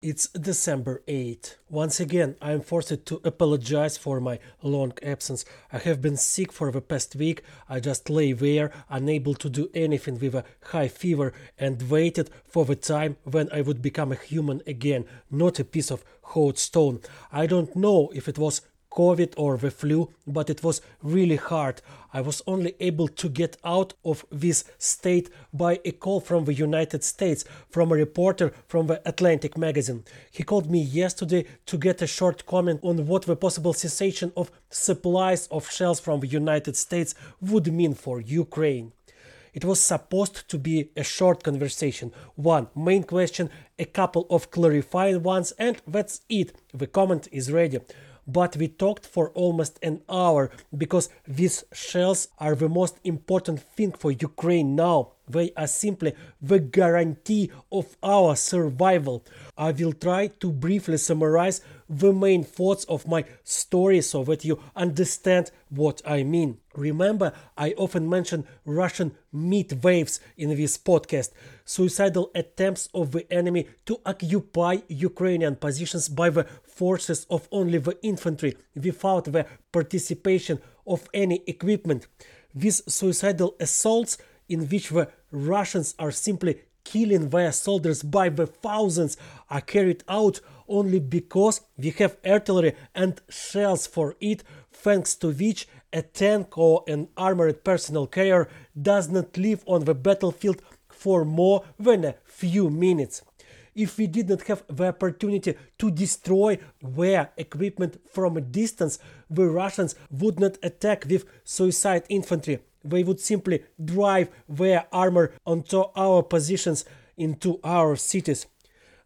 It's December 8. Once again, I am forced to apologize for my long absence. I have been sick for the past week. I just lay there, unable to do anything with a high fever, and waited for the time when I would become a human again, not a piece of hot stone. I don't know if it was COVID or the flu, but it was really hard. I was only able to get out of this state by a call from the United States, from a reporter from the Atlantic magazine. He called me yesterday to get a short comment on what the possible cessation of supplies of shells from the United States would mean for Ukraine. It was supposed to be a short conversation, one main question, a couple of clarifying ones, and that's it. The comment is ready but we talked for almost an hour because these shells are the most important thing for Ukraine now. They are simply the guarantee of our survival. I will try to briefly summarize the main thoughts of my story so that you understand what I mean. Remember, I often mention Russian meat waves in this podcast, suicidal attempts of the enemy to occupy Ukrainian positions by the forces of only the infantry without the participation of any equipment. These suicidal assaults in which the Russians are simply killing their soldiers by the thousands are carried out only because we have artillery and shells for it, thanks to which a tank or an armored personnel carrier does not live on the battlefield for more than a few minutes. If we did not have the opportunity to destroy their equipment from a distance, the Russians would not attack with suicide infantry they would simply drive their armor onto our positions into our cities.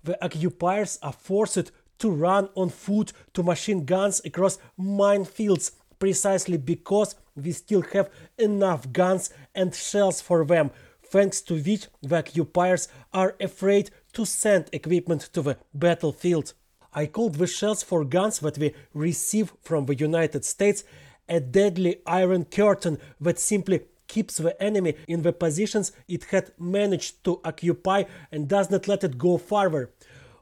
The occupiers are forced to run on foot to machine guns across minefields precisely because we still have enough guns and shells for them, thanks to which the occupiers are afraid to send equipment to the battlefield. I called the shells for guns that we receive from the United States a deadly iron curtain that simply keeps the enemy in the positions it had managed to occupy and does not let it go farther.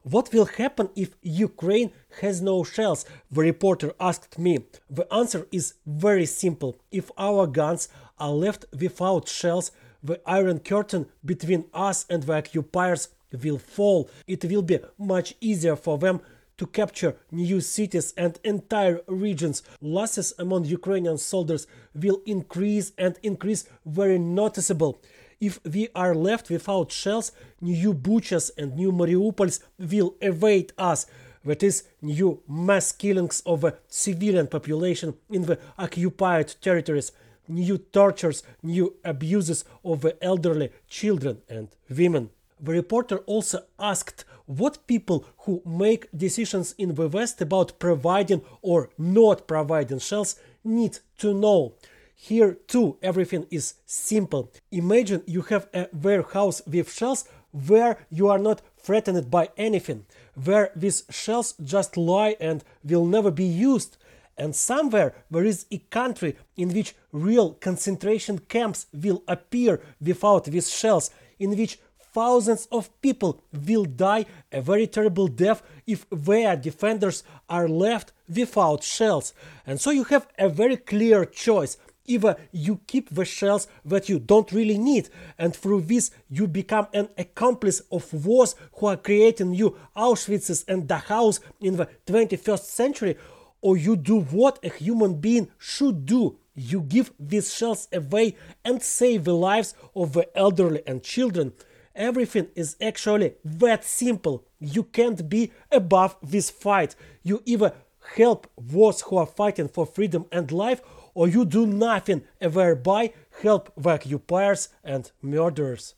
What will happen if Ukraine has no shells? The reporter asked me. The answer is very simple. If our guns are left without shells, the iron curtain between us and the occupiers will fall. It will be much easier for them to capture new cities and entire regions, losses among Ukrainian soldiers will increase and increase very noticeable. If we are left without shells, new Buchas and new Mariupols will await us. That is, new mass killings of the civilian population in the occupied territories, new tortures, new abuses of the elderly, children, and women. The reporter also asked what people who make decisions in the West about providing or not providing shells need to know. Here too everything is simple. Imagine you have a warehouse with shells where you are not threatened by anything, where these shells just lie and will never be used. And somewhere there is a country in which real concentration camps will appear without these shells, in which thousands of people will die a very terrible death if their defenders are left without shells. And so you have a very clear choice. Either you keep the shells that you don't really need, and through this you become an accomplice of wars who are creating new Auschwitzes and Dachau's in the 21st century, or you do what a human being should do. You give these shells away and save the lives of the elderly and children. Everything is actually that simple. You can't be above this fight. You either help those who are fighting for freedom and life, or you do nothing, and thereby help the occupiers and murderers.